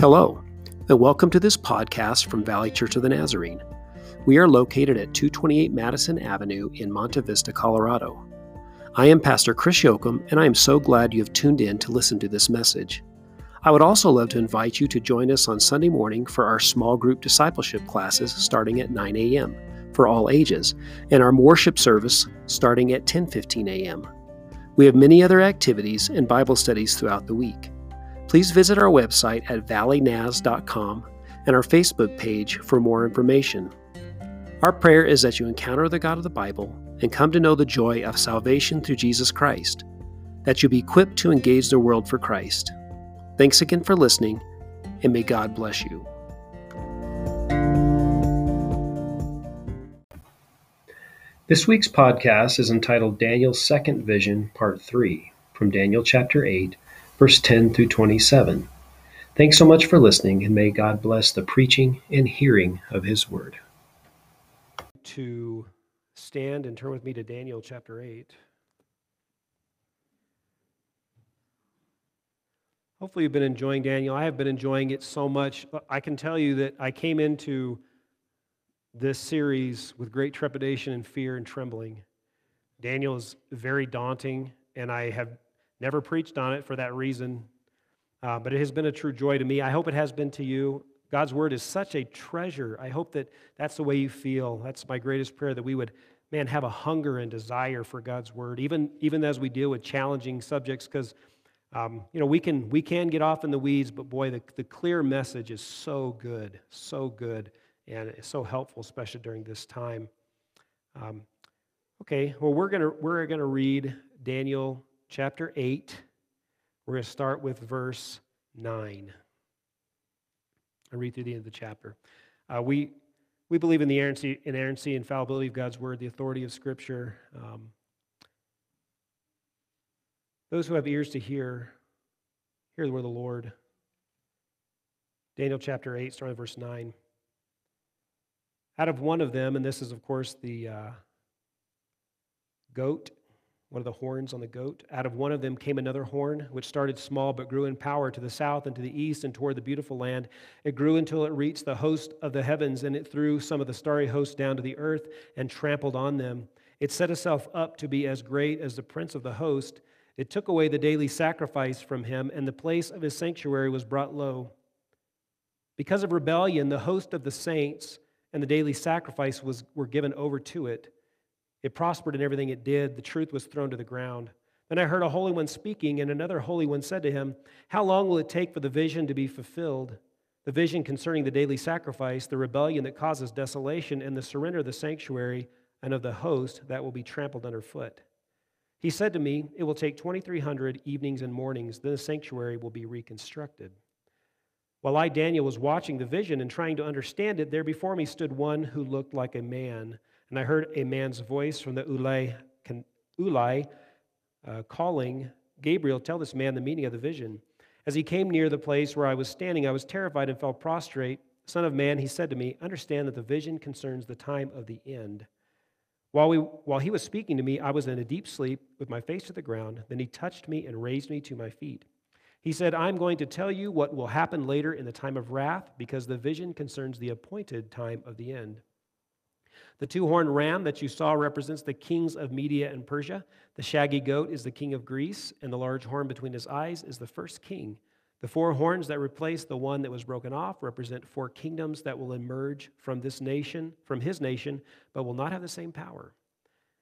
Hello, and welcome to this podcast from Valley Church of the Nazarene. We are located at 228 Madison Avenue in Monte Vista, Colorado. I am Pastor Chris Yoakum, and I am so glad you have tuned in to listen to this message. I would also love to invite you to join us on Sunday morning for our small group discipleship classes starting at 9 a.m. for all ages, and our worship service starting at 10:15 a.m. We have many other activities and Bible studies throughout the week please visit our website at valleynaz.com and our Facebook page for more information. Our prayer is that you encounter the God of the Bible and come to know the joy of salvation through Jesus Christ, that you be equipped to engage the world for Christ. Thanks again for listening, and may God bless you. This week's podcast is entitled Daniel's Second Vision, Part 3, from Daniel chapter 8, verse 10 through 27. Thanks so much for listening, and may God bless the preaching and hearing of His word. To stand and turn with me to Daniel chapter 8. Hopefully, you've been enjoying Daniel. I have been enjoying it so much. I can tell you that I came into this series with great trepidation and fear and trembling. Daniel is very daunting, and I have Never preached on it for that reason, uh, but it has been a true joy to me. I hope it has been to you. God's word is such a treasure. I hope that that's the way you feel. That's my greatest prayer that we would, man, have a hunger and desire for God's word, even, even as we deal with challenging subjects, because um, you know we can we can get off in the weeds, but boy, the, the clear message is so good, so good, and it's so helpful, especially during this time. Um, okay, well we're gonna we're gonna read Daniel chapter 8. We're going to start with verse 9. I read through the end of the chapter. Uh, we, we believe in the inerrancy, inerrancy, infallibility of God's word, the authority of Scripture. Um, those who have ears to hear, hear the word of the Lord. Daniel chapter 8, starting verse 9. Out of one of them, and this is, of course, the uh, goat one of the horns on the goat. Out of one of them came another horn, which started small but grew in power to the south and to the east and toward the beautiful land. It grew until it reached the host of the heavens, and it threw some of the starry hosts down to the earth and trampled on them. It set itself up to be as great as the prince of the host. It took away the daily sacrifice from him, and the place of his sanctuary was brought low. Because of rebellion, the host of the saints and the daily sacrifice was, were given over to it. It prospered in everything it did. The truth was thrown to the ground. Then I heard a holy one speaking, and another holy one said to him, How long will it take for the vision to be fulfilled? The vision concerning the daily sacrifice, the rebellion that causes desolation, and the surrender of the sanctuary and of the host that will be trampled underfoot. He said to me, It will take 2,300 evenings and mornings, then the sanctuary will be reconstructed. While I, Daniel, was watching the vision and trying to understand it, there before me stood one who looked like a man and I heard a man's voice from the Ulai, Ulai uh, calling Gabriel, tell this man the meaning of the vision. As he came near the place where I was standing, I was terrified and fell prostrate. Son of man, he said to me, Understand that the vision concerns the time of the end. While, we, while he was speaking to me, I was in a deep sleep with my face to the ground. Then he touched me and raised me to my feet. He said, I'm going to tell you what will happen later in the time of wrath, because the vision concerns the appointed time of the end. The two horned ram that you saw represents the kings of Media and Persia. The shaggy goat is the king of Greece, and the large horn between his eyes is the first king. The four horns that replace the one that was broken off represent four kingdoms that will emerge from this nation, from his nation, but will not have the same power.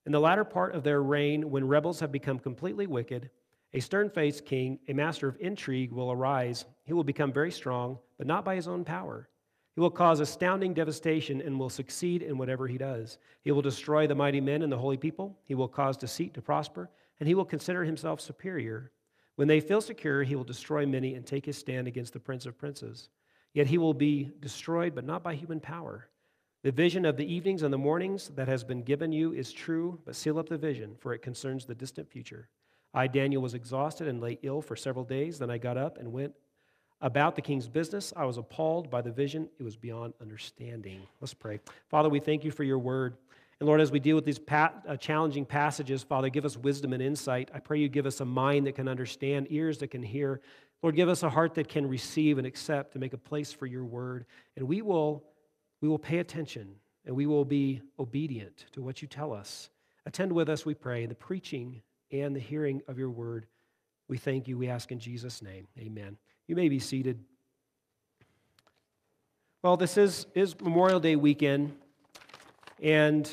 In the latter part of their reign, when rebels have become completely wicked, a stern faced king, a master of intrigue, will arise. He will become very strong, but not by his own power. He will cause astounding devastation and will succeed in whatever he does. He will destroy the mighty men and the holy people. He will cause deceit to prosper, and he will consider himself superior. When they feel secure, he will destroy many and take his stand against the prince of princes. Yet he will be destroyed, but not by human power. The vision of the evenings and the mornings that has been given you is true, but seal up the vision, for it concerns the distant future. I, Daniel, was exhausted and lay ill for several days. Then I got up and went about the king's business. I was appalled by the vision, it was beyond understanding. Let's pray. Father, we thank you for your word. And Lord, as we deal with these uh, challenging passages, Father, give us wisdom and insight. I pray you give us a mind that can understand, ears that can hear. Lord, give us a heart that can receive and accept and make a place for your word. And we will, we will pay attention and we will be obedient to what you tell us. Attend with us, we pray, in the preaching and the hearing of your word. We thank you. We ask in Jesus' name. Amen. You may be seated. Well, this is, is Memorial Day weekend, and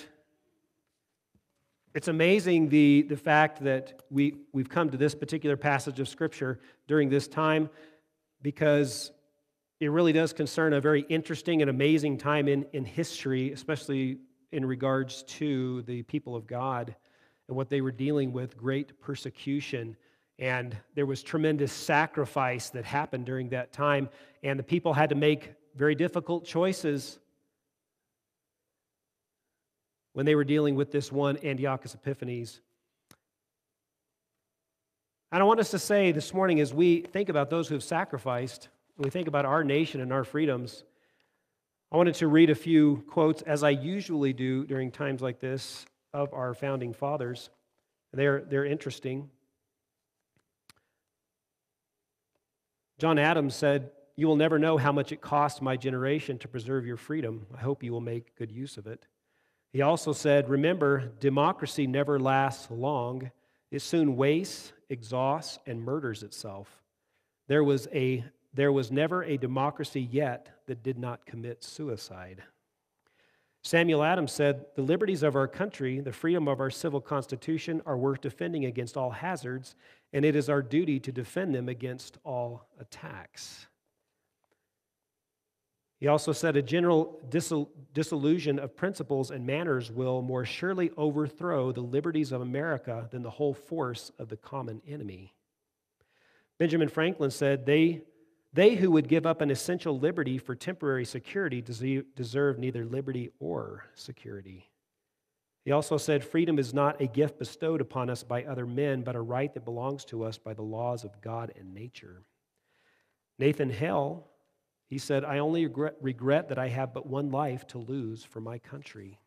it's amazing the, the fact that we, we've come to this particular passage of Scripture during this time because it really does concern a very interesting and amazing time in, in history, especially in regards to the people of God and what they were dealing with great persecution. And there was tremendous sacrifice that happened during that time, and the people had to make very difficult choices when they were dealing with this one Antiochus Epiphanes. And I want us to say this morning, as we think about those who have sacrificed, we think about our nation and our freedoms, I wanted to read a few quotes, as I usually do during times like this, of our founding fathers. They're, they're interesting. John Adams said, You will never know how much it cost my generation to preserve your freedom. I hope you will make good use of it. He also said, Remember, democracy never lasts long. It soon wastes, exhausts, and murders itself. There was, a, there was never a democracy yet that did not commit suicide. Samuel Adams said, The liberties of our country, the freedom of our civil constitution, are worth defending against all hazards, and it is our duty to defend them against all attacks. He also said a general disillusion of principles and manners will more surely overthrow the liberties of America than the whole force of the common enemy. Benjamin Franklin said, They, they who would give up an essential liberty for temporary security deserve neither liberty or security. He also said, Freedom is not a gift bestowed upon us by other men, but a right that belongs to us by the laws of God and nature. Nathan Hale he said, I only regret, regret that I have but one life to lose for my country.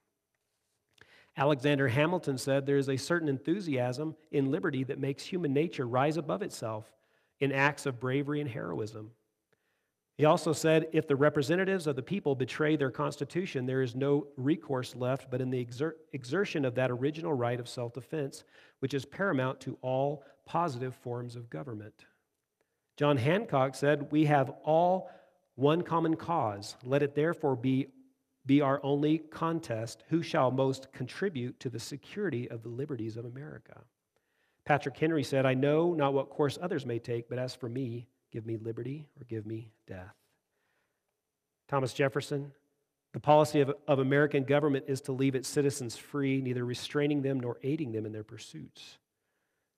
Alexander Hamilton said, There is a certain enthusiasm in liberty that makes human nature rise above itself in acts of bravery and heroism. He also said, If the representatives of the people betray their constitution, there is no recourse left but in the exer- exertion of that original right of self defense, which is paramount to all positive forms of government. John Hancock said, We have all one common cause. Let it therefore be, be our only contest who shall most contribute to the security of the liberties of America. Patrick Henry said, I know not what course others may take, but as for me, give me liberty or give me death. Thomas Jefferson, the policy of, of American government is to leave its citizens free, neither restraining them nor aiding them in their pursuits.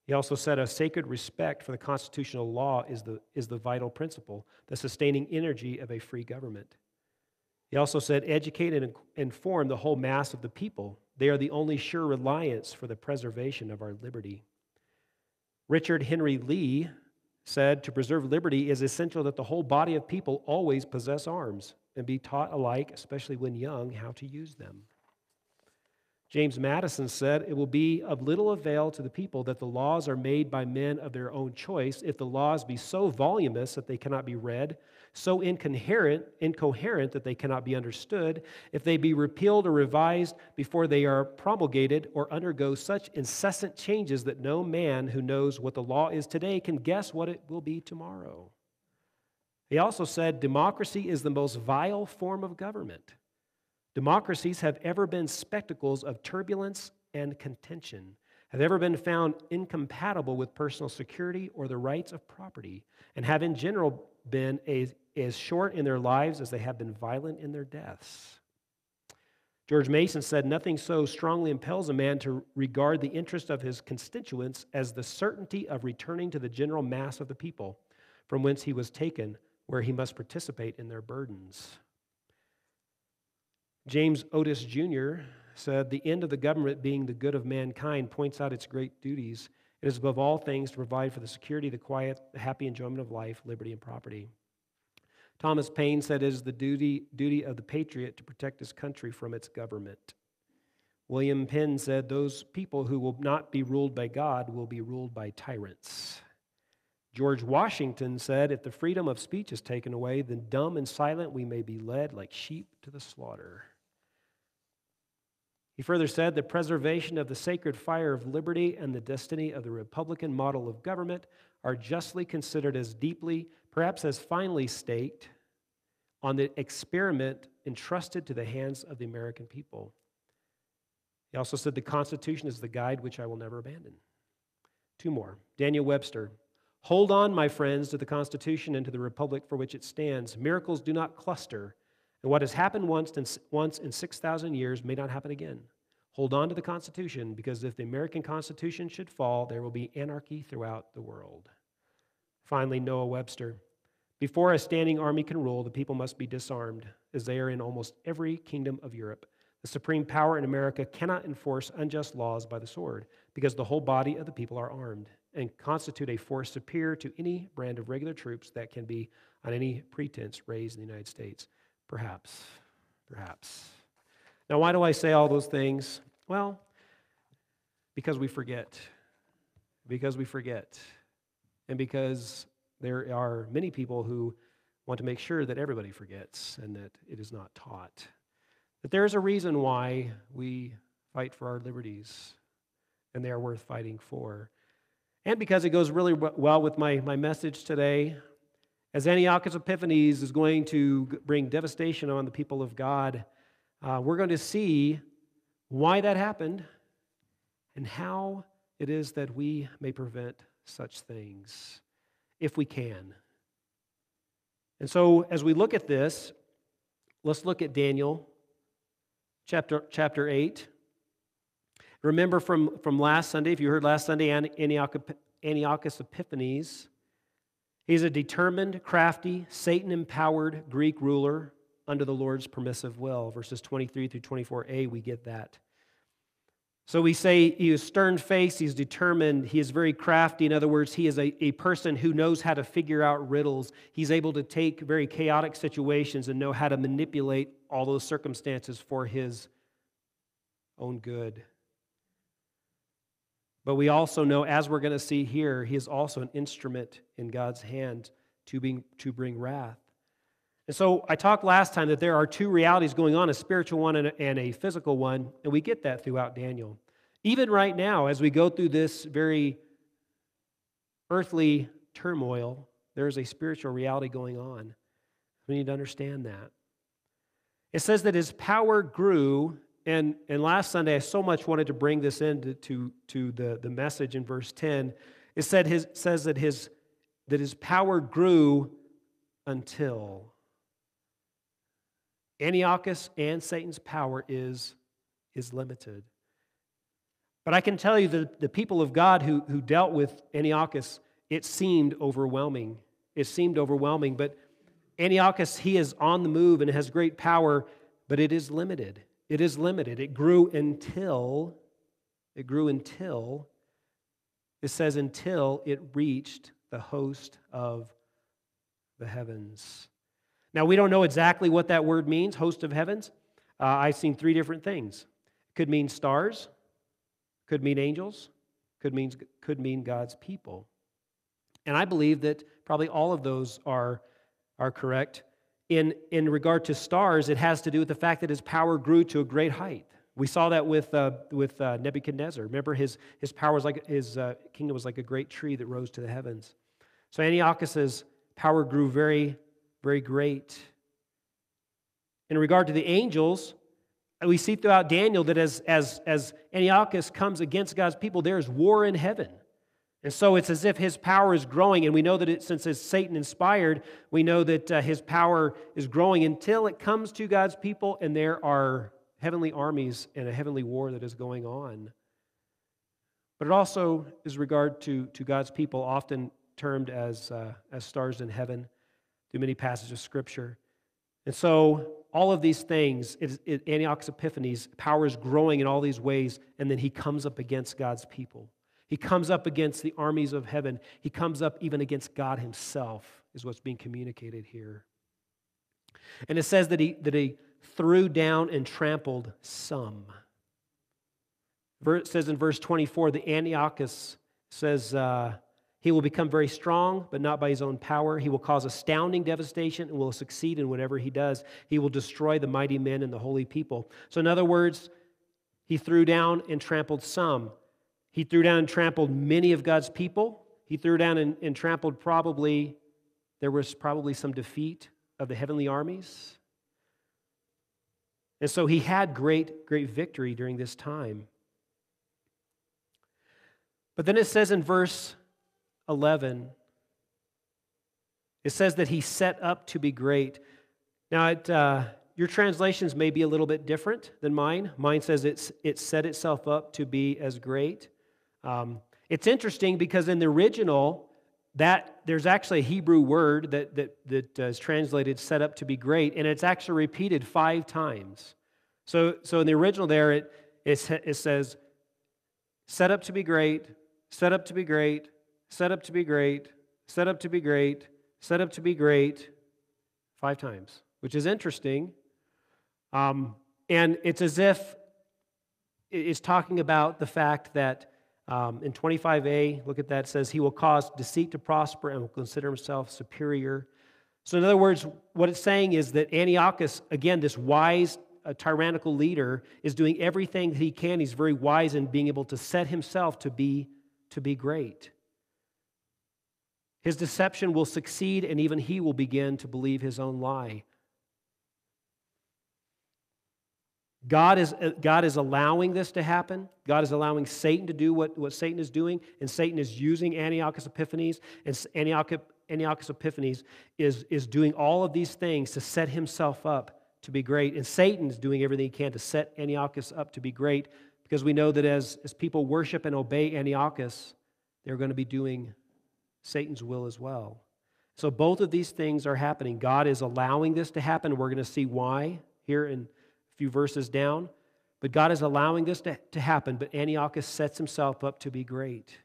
He also said a sacred respect for the constitutional law is the, is the vital principle, the sustaining energy of a free government. He also said, educate and inform the whole mass of the people. They are the only sure reliance for the preservation of our liberty. Richard Henry Lee said, to preserve liberty is essential that the whole body of people always possess arms and be taught alike, especially when young, how to use them. James Madison said, It will be of little avail to the people that the laws are made by men of their own choice if the laws be so voluminous that they cannot be read, so incoherent, incoherent that they cannot be understood, if they be repealed or revised before they are promulgated, or undergo such incessant changes that no man who knows what the law is today can guess what it will be tomorrow. He also said, Democracy is the most vile form of government. Democracies have ever been spectacles of turbulence and contention, have ever been found incompatible with personal security or the rights of property, and have in general been as, as short in their lives as they have been violent in their deaths. George Mason said, Nothing so strongly impels a man to regard the interest of his constituents as the certainty of returning to the general mass of the people, from whence he was taken, where he must participate in their burdens. James Otis Jr. said, The end of the government being the good of mankind points out its great duties. It is above all things to provide for the security, the quiet, the happy enjoyment of life, liberty, and property. Thomas Paine said, It is the duty, duty of the patriot to protect his country from its government. William Penn said, Those people who will not be ruled by God will be ruled by tyrants. George Washington said, If the freedom of speech is taken away, then dumb and silent we may be led like sheep to the slaughter. He further said, The preservation of the sacred fire of liberty and the destiny of the Republican model of government are justly considered as deeply, perhaps as finely staked, on the experiment entrusted to the hands of the American people. He also said, The Constitution is the guide which I will never abandon. Two more. Daniel Webster. Hold on, my friends, to the Constitution and to the Republic for which it stands. Miracles do not cluster, and what has happened once in, once in 6,000 years may not happen again. Hold on to the Constitution because if the American Constitution should fall, there will be anarchy throughout the world. Finally, Noah Webster. Before a standing army can rule, the people must be disarmed, as they are in almost every kingdom of Europe. The supreme power in America cannot enforce unjust laws by the sword, because the whole body of the people are armed and constitute a force superior to any brand of regular troops that can be, on any pretense, raised in the United States. Perhaps. Perhaps. Now, why do I say all those things? Well, because we forget. Because we forget. And because there are many people who want to make sure that everybody forgets and that it is not taught. That there is a reason why we fight for our liberties, and they are worth fighting for. And because it goes really well with my, my message today, as Antiochus Epiphanes is going to bring devastation on the people of God, uh, we're going to see why that happened and how it is that we may prevent such things if we can. And so, as we look at this, let's look at Daniel chapter, chapter 8. Remember from, from last Sunday, if you heard last Sunday, Antiochus Epiphanes, he's a determined, crafty, Satan empowered Greek ruler under the Lord's permissive will. Verses 23 through 24a, we get that. So we say he is stern faced, he's determined, he is very crafty. In other words, he is a, a person who knows how to figure out riddles. He's able to take very chaotic situations and know how to manipulate all those circumstances for his own good. But we also know, as we're going to see here, he is also an instrument in God's hand to, being, to bring wrath. And so I talked last time that there are two realities going on a spiritual one and a, and a physical one, and we get that throughout Daniel. Even right now, as we go through this very earthly turmoil, there is a spiritual reality going on. We need to understand that. It says that his power grew, and, and last Sunday I so much wanted to bring this into to, to the, the message in verse 10. It said his, says that his, that his power grew until Antiochus and Satan's power is, is limited. But I can tell you that the people of God who, who dealt with Antiochus, it seemed overwhelming. It seemed overwhelming. But Antiochus, he is on the move and has great power, but it is limited. It is limited. It grew until, it grew until, it says until it reached the host of the heavens. Now, we don't know exactly what that word means, host of heavens. Uh, I've seen three different things. It could mean stars, could mean angels, could mean, could mean God's people. And I believe that probably all of those are, are correct. In, in regard to stars, it has to do with the fact that his power grew to a great height. We saw that with, uh, with uh, Nebuchadnezzar. Remember, his, his power was like, his uh, kingdom was like a great tree that rose to the heavens. So Antiochus's power grew very very great. In regard to the angels, we see throughout Daniel that as, as, as Antiochus comes against God's people, there is war in heaven. And so it's as if his power is growing, and we know that it, since it's Satan inspired, we know that uh, his power is growing until it comes to God's people, and there are heavenly armies and a heavenly war that is going on. But it also is regard to, to God's people, often termed as, uh, as stars in heaven through many passages of Scripture. And so, all of these things, it, it, Antiochus Epiphanes, power is growing in all these ways, and then he comes up against God's people. He comes up against the armies of heaven. He comes up even against God himself, is what's being communicated here. And it says that he, that he threw down and trampled some. It says in verse 24, the Antiochus says, uh, He will become very strong, but not by his own power. He will cause astounding devastation and will succeed in whatever he does. He will destroy the mighty men and the holy people. So, in other words, he threw down and trampled some. He threw down and trampled many of God's people. He threw down and, and trampled probably, there was probably some defeat of the heavenly armies. And so he had great, great victory during this time. But then it says in verse 11, it says that he set up to be great. Now, it, uh, your translations may be a little bit different than mine. Mine says it's, it set itself up to be as great. Um, it's interesting because in the original, that there's actually a Hebrew word that, that, that is translated set up to be great, and it's actually repeated five times. So, so in the original there, it, it, it says, set up to be great, set up to be great, set up to be great, set up to be great, set up to be great, five times, which is interesting. Um, and it's as if it's talking about the fact that um, in 25a, look at that, says, He will cause deceit to prosper and will consider himself superior. So, in other words, what it's saying is that Antiochus, again, this wise, uh, tyrannical leader, is doing everything that he can. He's very wise in being able to set himself to be, to be great. His deception will succeed, and even he will begin to believe his own lie. God is, uh, God is allowing this to happen. God is allowing Satan to do what, what Satan is doing, and Satan is using Antiochus Epiphanes, and Antiochus, Epiphanes is, is doing all of these things to set himself up to be great. And Satan is doing everything he can to set Antiochus up to be great because we know that as, as people worship and obey Antiochus, they're going to be doing Satan's will as well. So both of these things are happening. God is allowing this to happen. We're going to see why here in few verses down. But God is allowing this to, to happen, but Antiochus sets himself up to be great.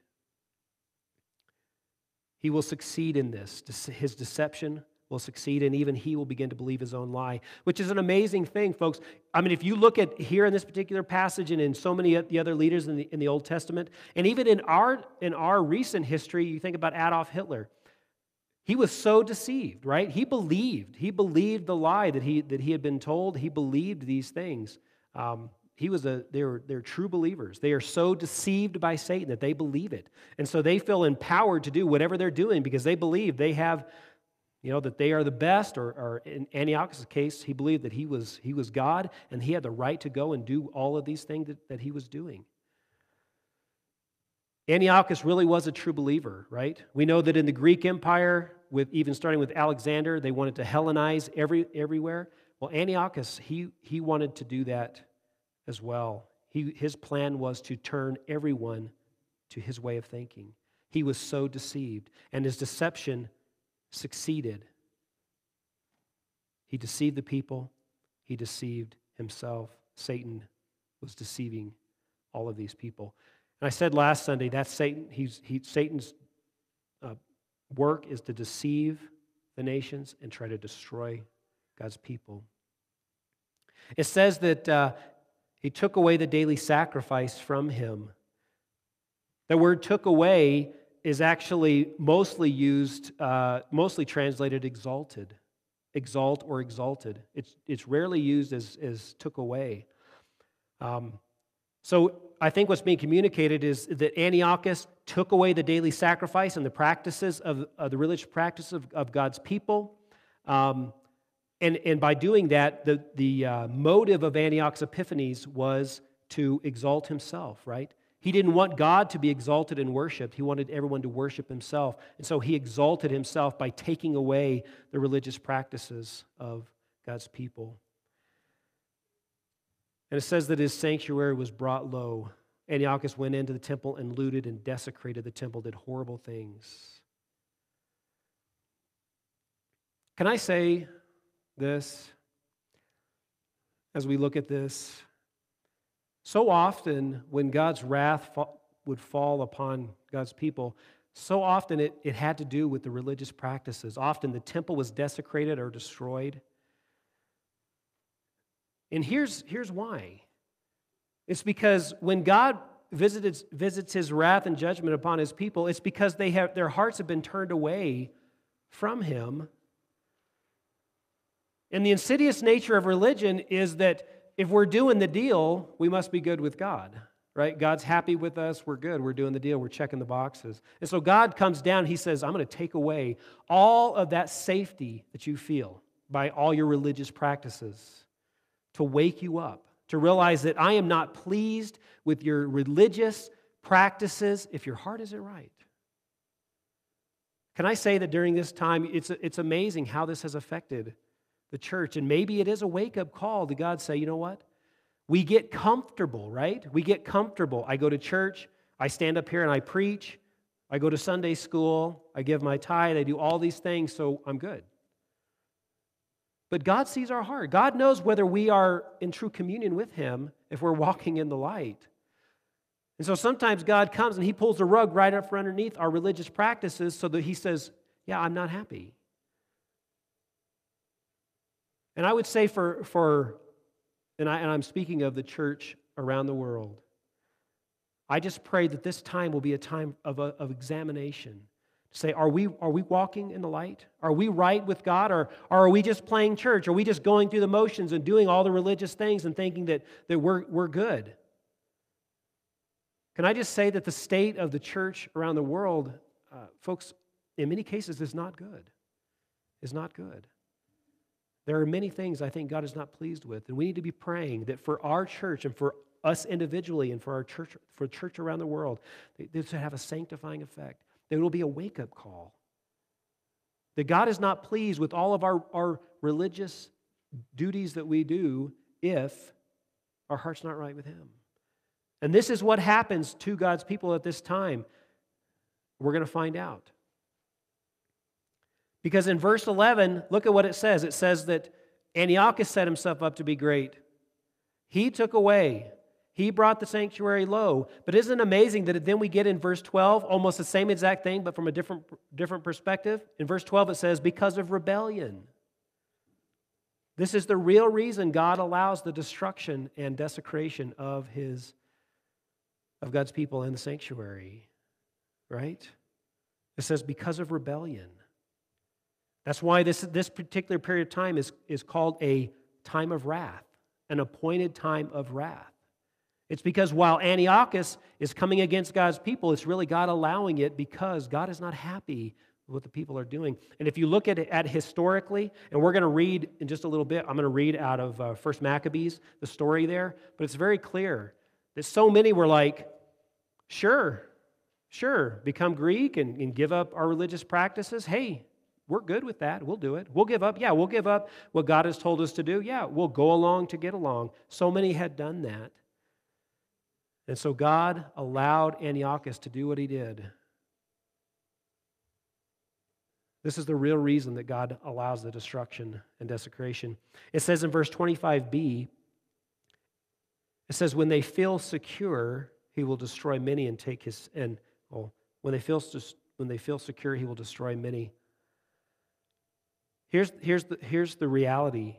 He will succeed in this. His deception will succeed, and even he will begin to believe his own lie, which is an amazing thing, folks. I mean, if you look at here in this particular passage and in so many of the other leaders in the, in the Old Testament, and even in our, in our recent history, you think about Adolf Hitler. He was so deceived, right? He believed. He believed the lie that he, that he had been told. He believed these things. Um, he was a they're they're true believers they are so deceived by satan that they believe it and so they feel empowered to do whatever they're doing because they believe they have you know, that they are the best, or, or in Antiochus' case, he believed that he was, he was God and he had the right to go and do all of these things that, that he was doing. Antiochus really was a true believer, right? We know that in the Greek Empire, with even starting with Alexander, they wanted to Hellenize every, everywhere. Well, Antiochus, he, he wanted to do that as well. He, his plan was to turn everyone to his way of thinking. He was so deceived, and his deception succeeded. He deceived the people, he deceived himself. Satan was deceiving all of these people. And I said last Sunday that Satan, he's, he, Satan's work is to deceive the nations and try to destroy God's people. It says that uh, he took away the daily sacrifice from him. The word took away is actually mostly used, uh, mostly translated exalted, exalt or exalted. It's, it's rarely used as, as took away. Um, so I think what's being communicated is that Antiochus took away the daily sacrifice and the practices of, of the religious practice of, of God's people. Um, and, and by doing that, the, the uh, motive of Antiochus Epiphanes was to exalt himself, right? He didn't want God to be exalted and worshiped. He wanted everyone to worship himself. And so he exalted himself by taking away the religious practices of God's people. And it says that his sanctuary was brought low. Antiochus went into the temple and looted and desecrated the temple, did horrible things. Can I say this as we look at this? So often, when God's wrath would fall upon God's people, so often it, it had to do with the religious practices. Often the temple was desecrated or destroyed. And here's, here's why it's because when God visits, visits his wrath and judgment upon his people, it's because they have, their hearts have been turned away from him. And the insidious nature of religion is that if we're doing the deal, we must be good with God, right? God's happy with us. We're good. We're doing the deal. We're checking the boxes. And so God comes down. He says, I'm going to take away all of that safety that you feel by all your religious practices to wake you up, to realize that I am not pleased with your religious practices if your heart isn't right. Can I say that during this time, it's, it's amazing how this has affected the church. And maybe it is a wake up call to God say, you know what? We get comfortable, right? We get comfortable. I go to church, I stand up here and I preach, I go to Sunday school, I give my tithe, I do all these things, so I'm good. But God sees our heart. God knows whether we are in true communion with Him if we're walking in the light. And so sometimes God comes and He pulls the rug right up from underneath our religious practices so that He says, Yeah, I'm not happy. And I would say for, for and, I, and I'm speaking of the church around the world, I just pray that this time will be a time of, a, of examination. Say, are we, are we walking in the light? Are we right with God? Or, or are we just playing church? Are we just going through the motions and doing all the religious things and thinking that, that we're, we're good? Can I just say that the state of the church around the world, uh, folks, in many cases is not good? Is not good. There are many things I think God is not pleased with, and we need to be praying that for our church and for us individually and for our church, for church around the world, this would have a sanctifying effect. There will be a wake up call. That God is not pleased with all of our, our religious duties that we do if our heart's not right with Him. And this is what happens to God's people at this time. We're going to find out. Because in verse 11, look at what it says. It says that Antiochus set himself up to be great. He took away, he brought the sanctuary low. But isn't it amazing that then we get in verse 12 almost the same exact thing, but from a different, different perspective? In verse 12, it says, because of rebellion. This is the real reason God allows the destruction and desecration of his of God's people in the sanctuary. Right? It says because of rebellion. That's why this, this particular period of time is, is called a time of wrath, an appointed time of wrath. It's because while Antiochus is coming against God's people, it's really God allowing it because God is not happy with what the people are doing. And if you look at it at historically, and we're going to read in just a little bit, I'm going to read out of uh, First Maccabees, the story there, but it's very clear that so many were like, sure, sure, become Greek and, and give up our religious practices. Hey, we're good with that. We'll do it. We'll give up. Yeah, we'll give up what God has told us to do. Yeah, we'll go along to get along. So many had done that. And so God allowed Antiochus to do what he did. This is the real reason that God allows the destruction and desecration. It says in verse 25b, it says, When they feel secure, he will destroy many and take his, and well, when they feel, when they feel secure, he will destroy many Here's, here's, the, here's the reality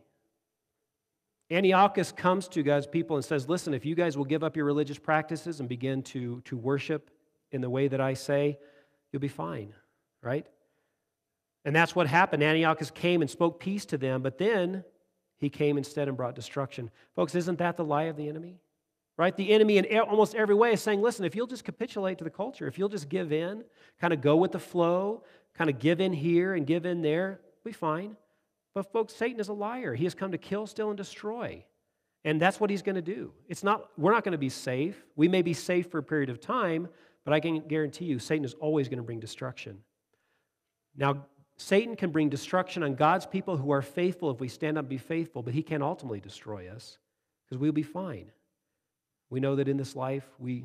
Antiochus comes to God's people and says, Listen, if you guys will give up your religious practices and begin to, to worship in the way that I say, you'll be fine, right? And that's what happened. Antiochus came and spoke peace to them, but then he came instead and brought destruction. Folks, isn't that the lie of the enemy? Right? The enemy, in almost every way, is saying, listen, if you'll just capitulate to the culture, if you'll just give in, kind of go with the flow, kind of give in here and give in there, we fine. But folks, Satan is a liar. He has come to kill, steal, and destroy. And that's what he's going to do. It's not, we're not going to be safe. We may be safe for a period of time, but I can guarantee you Satan is always going to bring destruction. Now, Satan can bring destruction on God's people who are faithful if we stand up and be faithful, but he can't ultimately destroy us because we'll be fine. We know that in this life, we,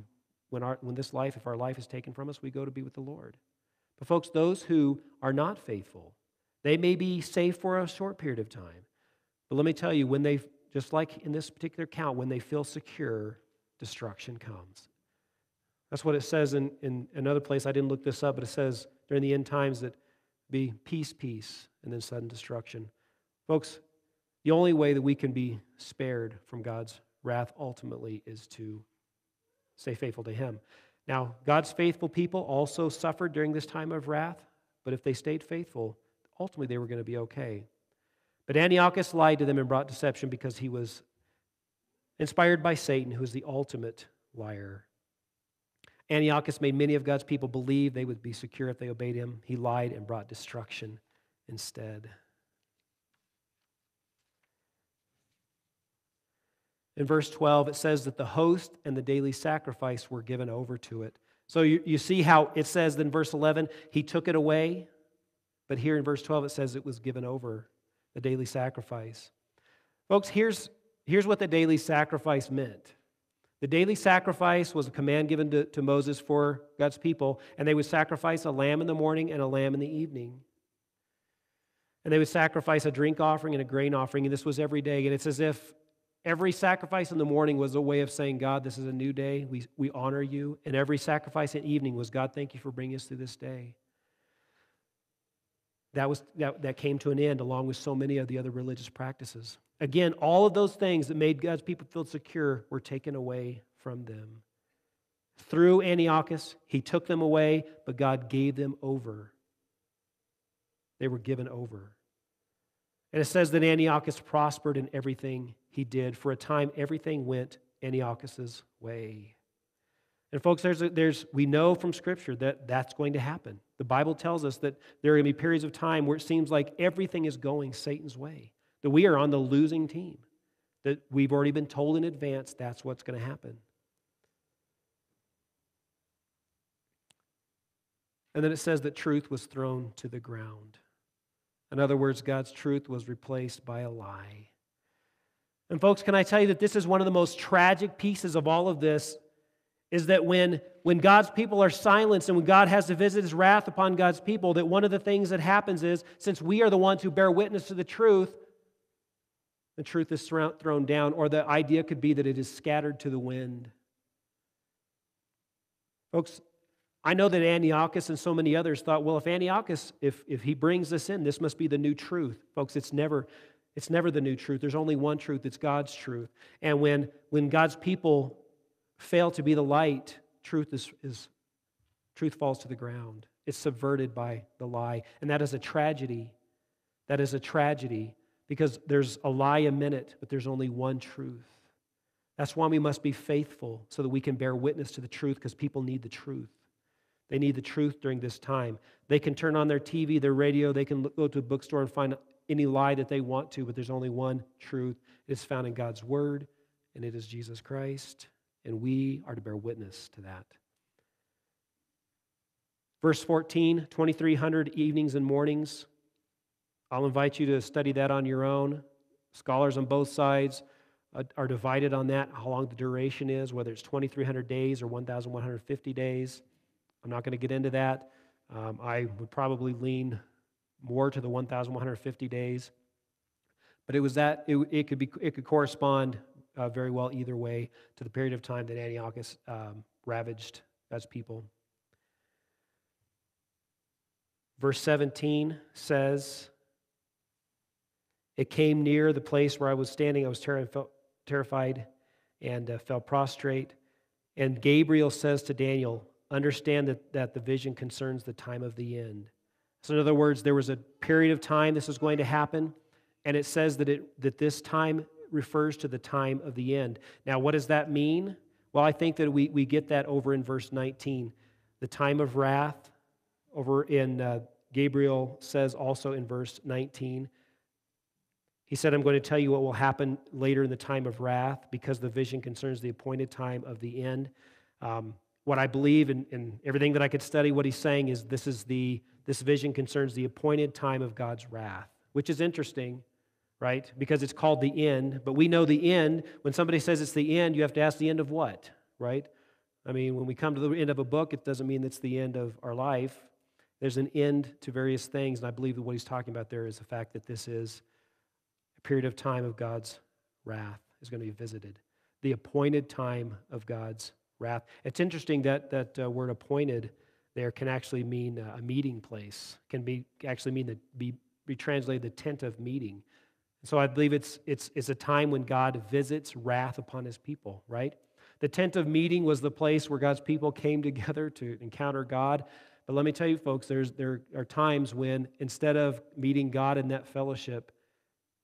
when, our, when this life, if our life is taken from us, we go to be with the Lord. But folks, those who are not faithful, they may be safe for a short period of time. But let me tell you, when they, just like in this particular account, when they feel secure, destruction comes. That's what it says in, in another place. I didn't look this up, but it says during the end times that be peace, peace, and then sudden destruction. Folks, the only way that we can be spared from God's wrath ultimately is to stay faithful to him. Now, God's faithful people also suffered during this time of wrath, but if they stayed faithful, ultimately they were going to be okay. But Antiochus lied to them and brought deception because he was inspired by Satan, who is the ultimate liar. Antiochus made many of God's people believe they would be secure if they obeyed him. He lied and brought destruction instead. In verse 12, it says that the host and the daily sacrifice were given over to it. So you, you see how it says in verse 11, he took it away. But here in verse 12, it says it was given over, the daily sacrifice. Folks, here's, here's what the daily sacrifice meant. The daily sacrifice was a command given to, to Moses for God's people, and they would sacrifice a lamb in the morning and a lamb in the evening. And they would sacrifice a drink offering and a grain offering, and this was every day. And it's as if Every sacrifice in the morning was a way of saying, God, this is a new day. We, we honor you. And every sacrifice at evening was, God, thank you for bringing us through this day. That, was, that, that came to an end along with so many of the other religious practices. Again, all of those things that made God's people feel secure were taken away from them. Through Antiochus, he took them away, but God gave them over. They were given over. And it says that Antiochus prospered in everything he did. For a time, everything went Antiochus's way. And folks, there's, there's, we know from Scripture that that's going to happen. The Bible tells us that there are going to be periods of time where it seems like everything is going Satan's way, that we are on the losing team, that we've already been told in advance that's what's going to happen. And then it says that truth was thrown to the ground. In other words, God's truth was replaced by a lie. And folks, can I tell you that this is one of the most tragic pieces of all of this is that when, when God's people are silenced and when God has to visit his wrath upon God's people, that one of the things that happens is since we are the ones who bear witness to the truth, the truth is thrown down, or the idea could be that it is scattered to the wind. Folks, I know that Antiochus and so many others thought, well, if Antiochus, if, if he brings this in, this must be the new truth. Folks, it's never, it's never the new truth. There's only one truth, it's God's truth. And when, when God's people fail to be the light, truth is, is truth falls to the ground. It's subverted by the lie. And that is a tragedy. That is a tragedy because there's a lie a minute, but there's only one truth. That's why we must be faithful so that we can bear witness to the truth because people need the truth. They need the truth during this time. They can turn on their TV, their radio, they can go to a bookstore and find any lie that they want to, but there's only one truth. It is found in God's Word, and it is Jesus Christ, and we are to bear witness to that. Verse 14, 2,300 evenings and mornings. I'll invite you to study that on your own. Scholars on both sides uh, are divided on that, how long the duration is, whether it's 2,300 days or 1,150 days. I'm not going to get into that. Um, I would probably lean more to the 1,150 days. But it was that, it, it could, be, it could correspond uh, very well either way to the period of time that Antiochus um, ravaged God's people. Verse 17 says, It came near the place where I was standing. I was ter- terrified and uh, fell prostrate. And Gabriel says to Daniel, Understand that, that the vision concerns the time of the end. So, in other words, there was a period of time this was going to happen, and it says that, it, that this time refers to the time of the end. Now, what does that mean? Well, I think that we, we get that over in verse 19. The time of wrath, over in uh, Gabriel says also in verse 19. He said, I'm going to tell you what will happen later in the time of wrath because the vision concerns the appointed time of the end. Um, what I believe and everything that I could study, what he's saying is this is the this vision concerns the appointed time of God's wrath, which is interesting, right? Because it's called the end, but we know the end. When somebody says it's the end, you have to ask the end of what, right? I mean, when we come to the end of a book, it doesn't mean it's the end of our life. There's an end to various things, and I believe that what he's talking about there is the fact that this is a period of time of God's wrath is going to be visited. The appointed time of God's wrath. It's interesting that that uh, word appointed there can actually mean a meeting place, can be actually mean the, be, be translated the tent of meeting. So I believe it's, it's, it's a time when God visits wrath upon his people, right? The tent of meeting was the place where God's people came together to encounter God. But let me tell you, folks, there's, there are times when instead of meeting God in that fellowship,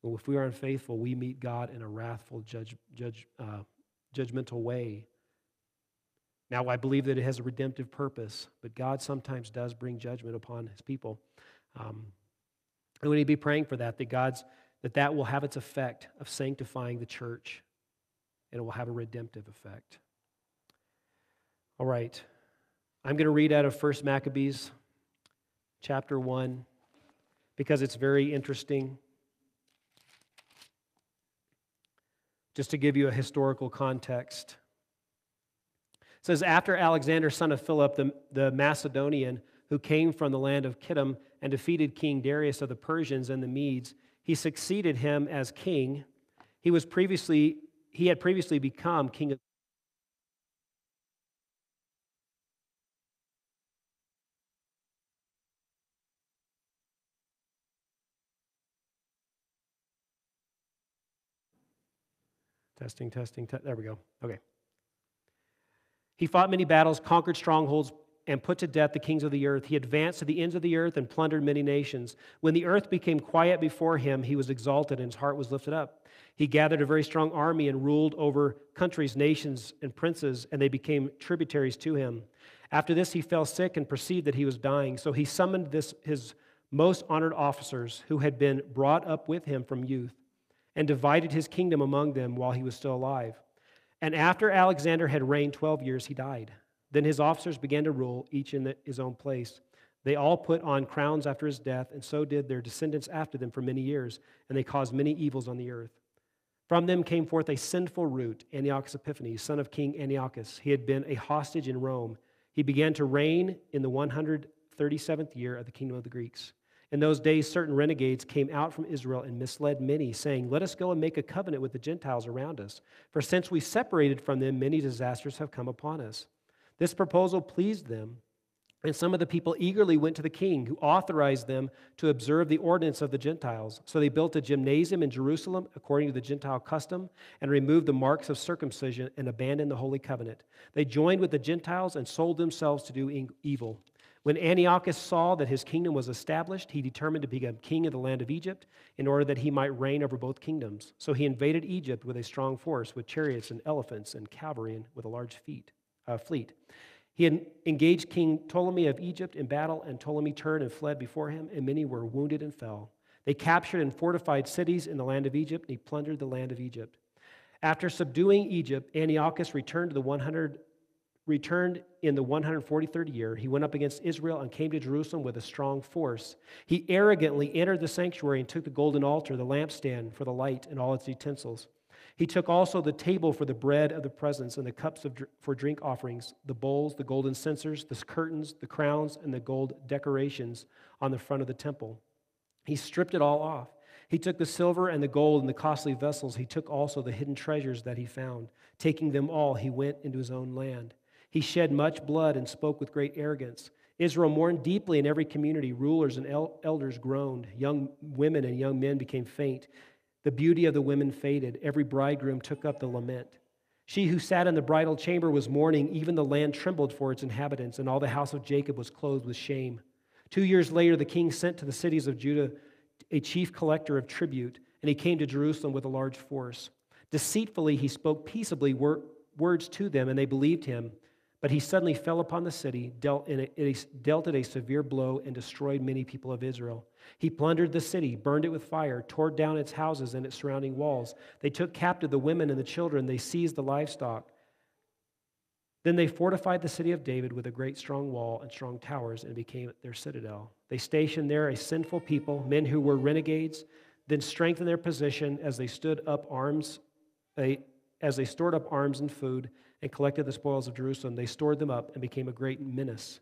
well, if we are unfaithful, we meet God in a wrathful, judge, judge, uh, judgmental way. Now, I believe that it has a redemptive purpose, but God sometimes does bring judgment upon his people. Um, and we need to be praying for that, that God's that that will have its effect of sanctifying the church and it will have a redemptive effect. All right. I'm going to read out of First Maccabees chapter 1 because it's very interesting. Just to give you a historical context. It says, After Alexander, son of Philip, the, the Macedonian, who came from the land of Kittim and defeated King Darius of the Persians and the Medes, he succeeded him as king. He was previously he had previously become king of Testing, testing, te- there we go. Okay. He fought many battles, conquered strongholds, and put to death the kings of the earth. He advanced to the ends of the earth and plundered many nations. When the earth became quiet before him, he was exalted and his heart was lifted up. He gathered a very strong army and ruled over countries, nations, and princes, and they became tributaries to him. After this, he fell sick and perceived that he was dying. So he summoned this, his most honored officers who had been brought up with him from youth and divided his kingdom among them while he was still alive. And after Alexander had reigned 12 years, he died. Then his officers began to rule, each in his own place. They all put on crowns after his death, and so did their descendants after them for many years, and they caused many evils on the earth. From them came forth a sinful root, Antiochus Epiphanes, son of King Antiochus. He had been a hostage in Rome. He began to reign in the 137th year of the kingdom of the Greeks. In those days, certain renegades came out from Israel and misled many, saying, Let us go and make a covenant with the Gentiles around us. For since we separated from them, many disasters have come upon us. This proposal pleased them, and some of the people eagerly went to the king, who authorized them to observe the ordinance of the Gentiles. So they built a gymnasium in Jerusalem according to the Gentile custom, and removed the marks of circumcision and abandoned the holy covenant. They joined with the Gentiles and sold themselves to do evil. When Antiochus saw that his kingdom was established, he determined to become king of the land of Egypt in order that he might reign over both kingdoms. So he invaded Egypt with a strong force, with chariots and elephants and cavalry, and with a large feet uh, fleet. He engaged King Ptolemy of Egypt in battle, and Ptolemy turned and fled before him, and many were wounded and fell. They captured and fortified cities in the land of Egypt, and he plundered the land of Egypt. After subduing Egypt, Antiochus returned to the 100 returned in the 143rd year. He went up against Israel and came to Jerusalem with a strong force. He arrogantly entered the sanctuary and took the golden altar, the lampstand for the light, and all its utensils. He took also the table for the bread of the presence and the cups of, for drink offerings, the bowls, the golden censers, the curtains, the crowns, and the gold decorations on the front of the temple. He stripped it all off. He took the silver and the gold and the costly vessels. He took also the hidden treasures that he found. Taking them all, he went into his own land. He shed much blood and spoke with great arrogance. Israel mourned deeply in every community. Rulers and elders groaned. Young women and young men became faint. The beauty of the women faded. Every bridegroom took up the lament. She who sat in the bridal chamber was mourning. Even the land trembled for its inhabitants, and all the house of Jacob was clothed with shame. Two years later, the king sent to the cities of Judah a chief collector of tribute, and he came to Jerusalem with a large force. Deceitfully, he spoke peaceably words to them, and they believed him. But he suddenly fell upon the city, dealt, it, dealt it a severe blow, and destroyed many people of Israel. He plundered the city, burned it with fire, tore down its houses and its surrounding walls. They took captive the women and the children, they seized the livestock. Then they fortified the city of David with a great strong wall and strong towers, and became their citadel. They stationed there a sinful people, men who were renegades, then strengthened their position as they stood up arms, as they stored up arms and food and collected the spoils of Jerusalem. They stored them up and became a great menace.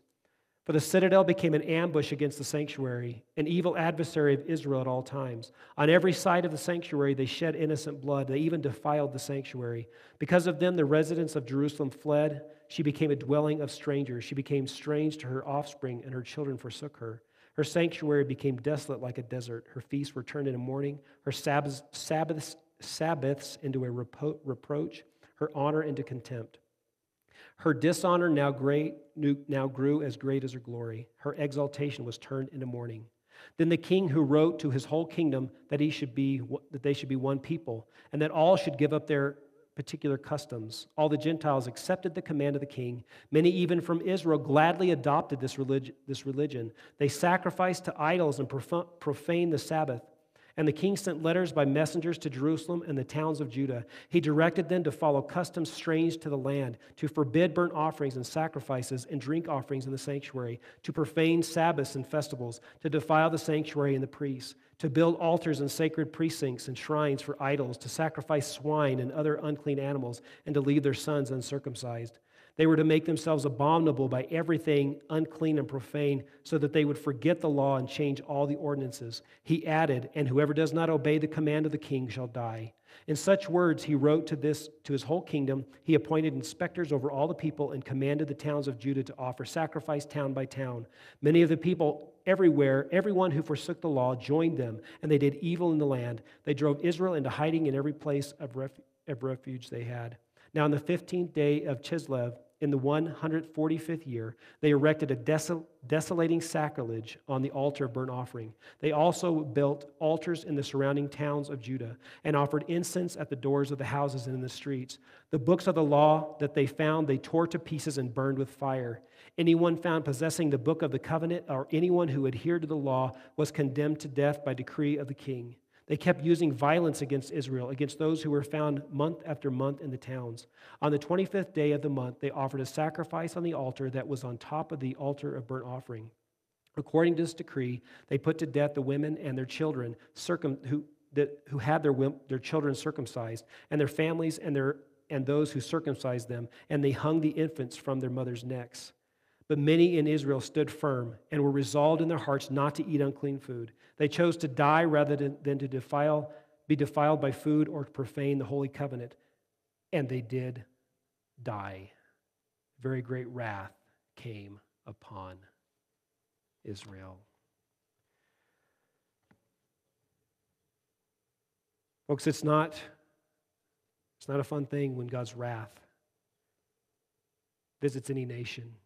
For the citadel became an ambush against the sanctuary, an evil adversary of Israel at all times. On every side of the sanctuary, they shed innocent blood. They even defiled the sanctuary. Because of them, the residents of Jerusalem fled. She became a dwelling of strangers. She became strange to her offspring, and her children forsook her. Her sanctuary became desolate like a desert. Her feasts were turned into mourning, her Sabbaths, Sabbaths, into a repro- reproach. Her honor into contempt. Her dishonor now, great, now grew as great as her glory. Her exaltation was turned into mourning. Then the king who wrote to his whole kingdom that, he should be, that they should be one people, and that all should give up their particular customs. All the Gentiles accepted the command of the king. Many, even from Israel, gladly adopted this, relig- this religion. They sacrificed to idols and profaned the Sabbath. And the king sent letters by messengers to Jerusalem and the towns of Judah. He directed them to follow customs strange to the land, to forbid burnt offerings and sacrifices and drink offerings in the sanctuary, to profane Sabbaths and festivals, to defile the sanctuary and the priests, to build altars and sacred precincts and shrines for idols, to sacrifice swine and other unclean animals, and to leave their sons uncircumcised. They were to make themselves abominable by everything unclean and profane, so that they would forget the law and change all the ordinances. He added, And whoever does not obey the command of the king shall die. In such words, he wrote to this to his whole kingdom. He appointed inspectors over all the people and commanded the towns of Judah to offer sacrifice town by town. Many of the people everywhere, everyone who forsook the law, joined them, and they did evil in the land. They drove Israel into hiding in every place of, ref- of refuge they had. Now, on the 15th day of Chislev, in the 145th year, they erected a desol- desolating sacrilege on the altar of burnt offering. They also built altars in the surrounding towns of Judah and offered incense at the doors of the houses and in the streets. The books of the law that they found, they tore to pieces and burned with fire. Anyone found possessing the book of the covenant or anyone who adhered to the law was condemned to death by decree of the king. They kept using violence against Israel, against those who were found month after month in the towns. On the 25th day of the month, they offered a sacrifice on the altar that was on top of the altar of burnt offering. According to this decree, they put to death the women and their children circum, who, that, who had their, their children circumcised, and their families and, their, and those who circumcised them, and they hung the infants from their mothers' necks. But many in Israel stood firm and were resolved in their hearts not to eat unclean food. They chose to die rather than to defile, be defiled by food or profane the holy covenant. And they did die. Very great wrath came upon Israel. Folks, it's not, it's not a fun thing when God's wrath visits any nation.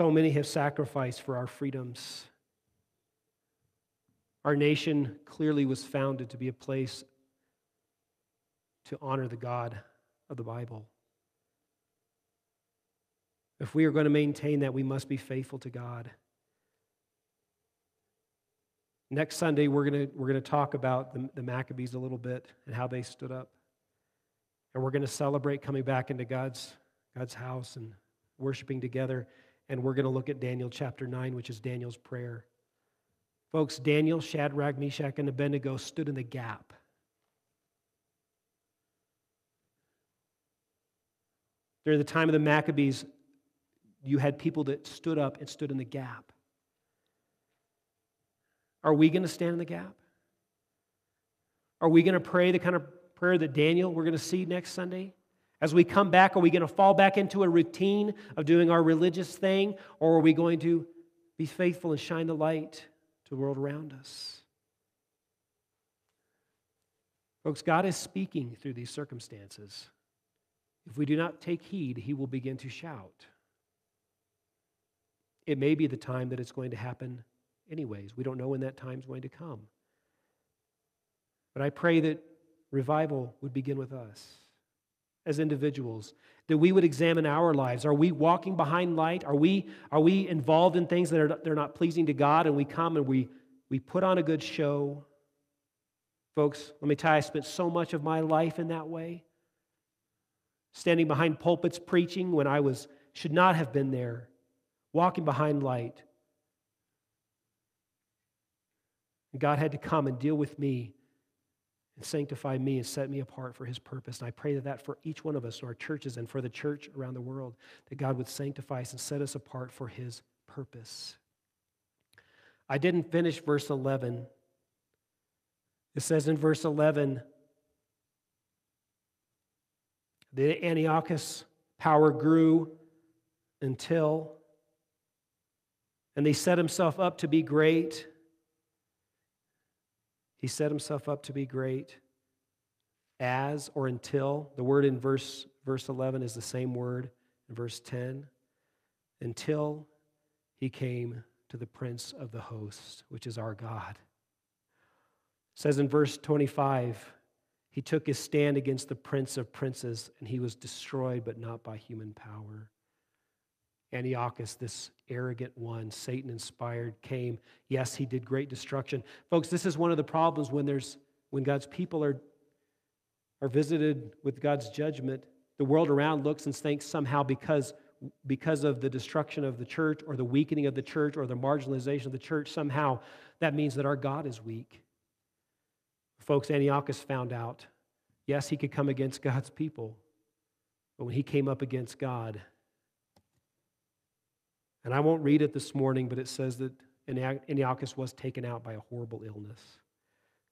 So many have sacrificed for our freedoms. Our nation clearly was founded to be a place to honor the God of the Bible. If we are going to maintain that, we must be faithful to God. Next Sunday, we're going to, we're going to talk about the, the Maccabees a little bit and how they stood up. And we're going to celebrate coming back into God's, God's house and worshiping together and we're going to look at Daniel chapter 9, which is Daniel's prayer. Folks, Daniel, Shadrach, Meshach, and Abednego stood in the gap. During the time of the Maccabees, you had people that stood up and stood in the gap. Are we going to stand in the gap? Are we going to pray the kind of prayer that Daniel we're going to see next Sunday? As we come back, are we going to fall back into a routine of doing our religious thing, or are we going to be faithful and shine the light to the world around us? Folks, God is speaking through these circumstances. If we do not take heed, He will begin to shout. It may be the time that it's going to happen anyways. We don't know when that time is going to come. But I pray that revival would begin with us as individuals, that we would examine our lives. Are we walking behind light? Are we, are we involved in things that are they're not pleasing to God and we come and we, we put on a good show? Folks, let me tell you, I spent so much of my life in that way. Standing behind pulpits preaching when I was should not have been there, walking behind light. And God had to come and deal with me and sanctify me and set me apart for his purpose. And I pray that that for each one of us, our churches, and for the church around the world, that God would sanctify us and set us apart for his purpose. I didn't finish verse 11. It says in verse 11, the Antiochus power grew until, and they set himself up to be great he set himself up to be great. as or until. The word in verse, verse 11 is the same word in verse 10. Until he came to the prince of the hosts, which is our God. It says in verse 25, he took his stand against the prince of princes, and he was destroyed, but not by human power. Antiochus, this arrogant one, Satan inspired, came. Yes, he did great destruction. Folks, this is one of the problems when there's when God's people are, are visited with God's judgment. The world around looks and thinks somehow because, because of the destruction of the church or the weakening of the church or the marginalization of the church, somehow that means that our God is weak. Folks, Antiochus found out yes, he could come against God's people, but when he came up against God, and I won't read it this morning, but it says that Antiochus was taken out by a horrible illness.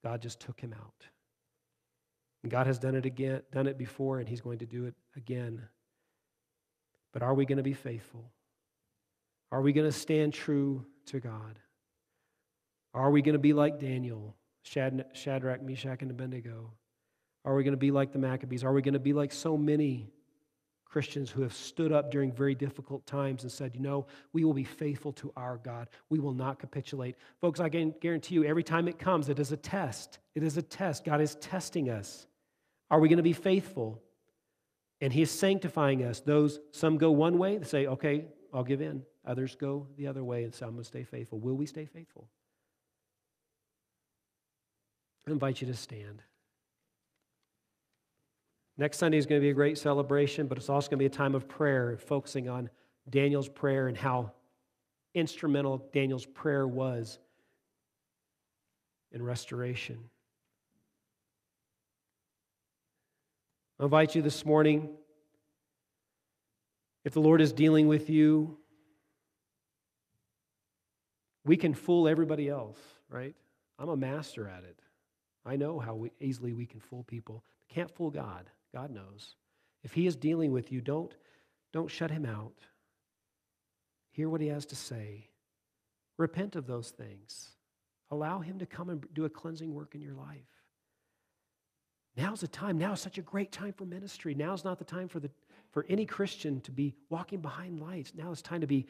God just took him out. And God has done it again, done it before, and He's going to do it again. But are we going to be faithful? Are we going to stand true to God? Are we going to be like Daniel, Shadrach, Meshach, and Abednego? Are we going to be like the Maccabees? Are we going to be like so many Christians who have stood up during very difficult times and said, you know, we will be faithful to our God. We will not capitulate. Folks, I can guarantee you, every time it comes, it is a test. It is a test. God is testing us. Are we going to be faithful? And He is sanctifying us. Those, some go one way, they say, okay, I'll give in. Others go the other way and say, I'm going to stay faithful. Will we stay faithful? I invite you to stand. Next Sunday is going to be a great celebration, but it's also going to be a time of prayer, focusing on Daniel's prayer and how instrumental Daniel's prayer was in restoration. I invite you this morning, if the Lord is dealing with you, we can fool everybody else, right? I'm a master at it. I know how we, easily we can fool people. We Can't fool God. God knows. If He is dealing with you, don't, don't shut Him out. Hear what He has to say. Repent of those things. Allow Him to come and do a cleansing work in your life. Now's the time. Now is such a great time for ministry. Now's not the time for, the, for any Christian to be walking behind lights. Now it's time to be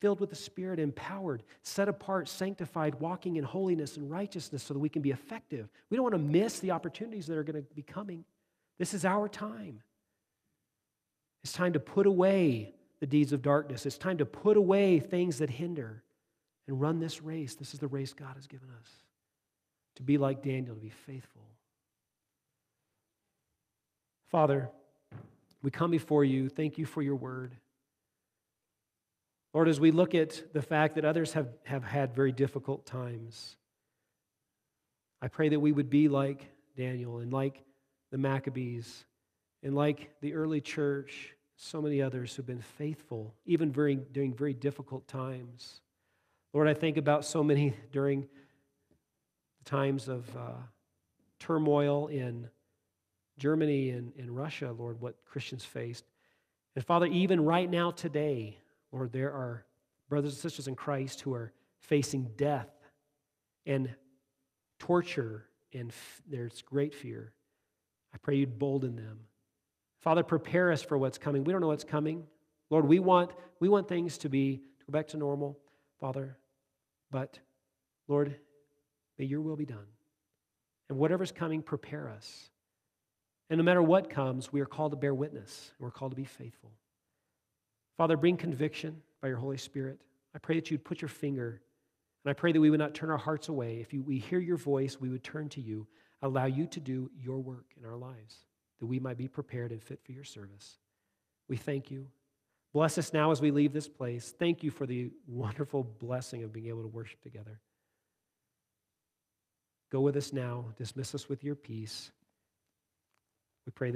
filled with the Spirit, empowered, set apart, sanctified, walking in holiness and righteousness so that we can be effective. We don't want to miss the opportunities that are going to be coming. This is our time. It's time to put away the deeds of darkness. It's time to put away things that hinder and run this race. This is the race God has given us to be like Daniel, to be faithful. Father, we come before you. Thank you for your word. Lord, as we look at the fact that others have, have had very difficult times, I pray that we would be like Daniel and like the Maccabees, and like the early church, so many others who've been faithful, even during, during very difficult times. Lord, I think about so many during the times of uh, turmoil in Germany and in Russia, Lord, what Christians faced. And Father, even right now today, Lord, there are brothers and sisters in Christ who are facing death and torture, and f- there's great fear. I pray you'd bolden them. Father, prepare us for what's coming. We don't know what's coming. Lord, we want, we want things to be to go back to normal, Father. But Lord, may your will be done. And whatever's coming, prepare us. And no matter what comes, we are called to bear witness. And we're called to be faithful. Father, bring conviction by your Holy Spirit. I pray that you'd put your finger, and I pray that we would not turn our hearts away. If you, we hear your voice, we would turn to you allow you to do your work in our lives, that we might be prepared and fit for your service. We thank you. Bless us now as we leave this place. Thank you for the wonderful blessing of being able to worship together. Go with us now. Dismiss us with your peace. We pray this.